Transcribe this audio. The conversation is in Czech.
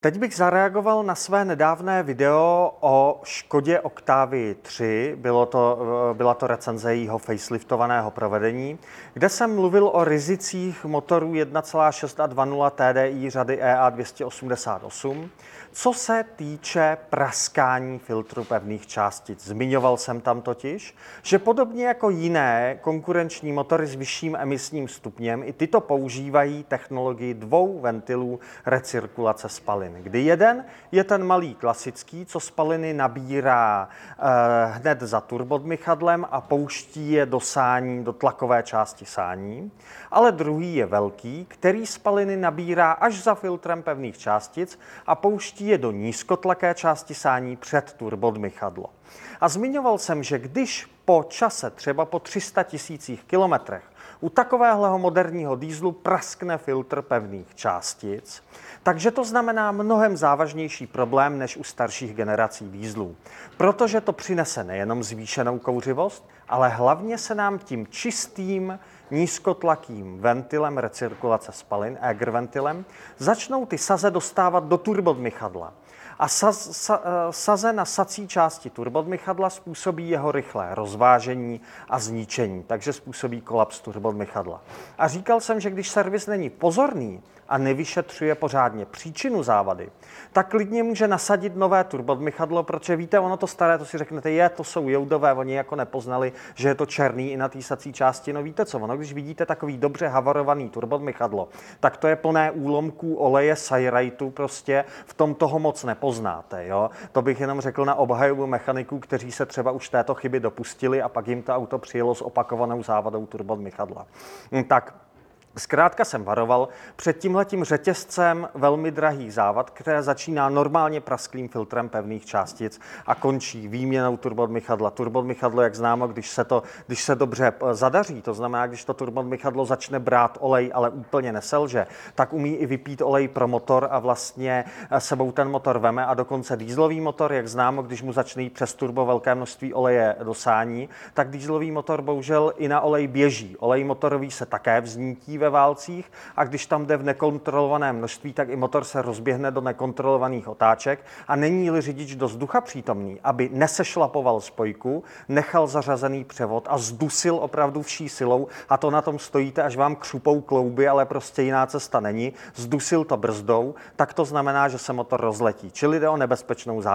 Teď bych zareagoval na své nedávné video o Škodě Octavii 3. Bylo to, byla to recenze jeho faceliftovaného provedení, kde jsem mluvil o rizicích motorů 1,6 a 2.0 TDI řady EA288. Co se týče praskání filtru pevných částic, zmiňoval jsem tam totiž, že podobně jako jiné konkurenční motory s vyšším emisním stupněm, i tyto používají technologii dvou ventilů recirkulace spalin, kdy jeden je ten malý klasický, co spaliny nabírá eh, hned za turbodmychadlem a pouští je do sání, do tlakové části sání, ale druhý je velký, který spaliny nabírá až za filtrem pevných částic a pouští je do nízkotlaké části sání před turbodmychadlo. A zmiňoval jsem, že když po čase, třeba po 300 tisících kilometrech, u takového moderního dýzlu praskne filtr pevných částic, takže to znamená mnohem závažnější problém než u starších generací dýzlů. Protože to přinese nejenom zvýšenou kouřivost, ale hlavně se nám tím čistým nízkotlakým ventilem recirkulace spalin, Eger ventilem, začnou ty saze dostávat do turbodmychadla. A saz, sa, eh, saze na sací části turbodmychadla způsobí jeho rychlé rozvážení a zničení, takže způsobí kolaps turbodmychadla. A říkal jsem, že když servis není pozorný a nevyšetřuje pořádně příčinu závady, tak klidně může nasadit nové turbodmychadlo, protože víte, ono to staré, to si řeknete, je, to jsou joudové, oni jako nepoznali, že je to černý i na té sací části. No víte co, ono, když vidíte takový dobře havarovaný turbodmychadlo, tak to je plné úlomků oleje Cyrite, prostě v tom toho moc nepoznáte. Jo? To bych jenom řekl na obhajobu mechaniků, kteří se třeba už této chyby dopustili a pak jim to auto přijelo s opakovanou závadou turbodmychadla. Hm, tak Zkrátka jsem varoval před tímhletím řetězcem velmi drahých závad, které začíná normálně prasklým filtrem pevných částic a končí výměnou turbodmychadla. Turbodmychadlo, jak známo, když se, to, když se dobře eh, zadaří, to znamená, když to turbodmychadlo začne brát olej, ale úplně neselže, tak umí i vypít olej pro motor a vlastně eh, sebou ten motor veme a dokonce dýzlový motor, jak známo, když mu začne jít přes turbo velké množství oleje do sání, tak dýzlový motor bohužel i na olej běží. Olej motorový se také vznítí ve ve válcích a když tam jde v nekontrolovaném množství, tak i motor se rozběhne do nekontrolovaných otáček a není-li řidič do vzducha přítomný, aby nesešlapoval spojku, nechal zařazený převod a zdusil opravdu vší silou a to na tom stojíte, až vám křupou klouby, ale prostě jiná cesta není, zdusil to brzdou, tak to znamená, že se motor rozletí. Čili jde o nebezpečnou záležitost.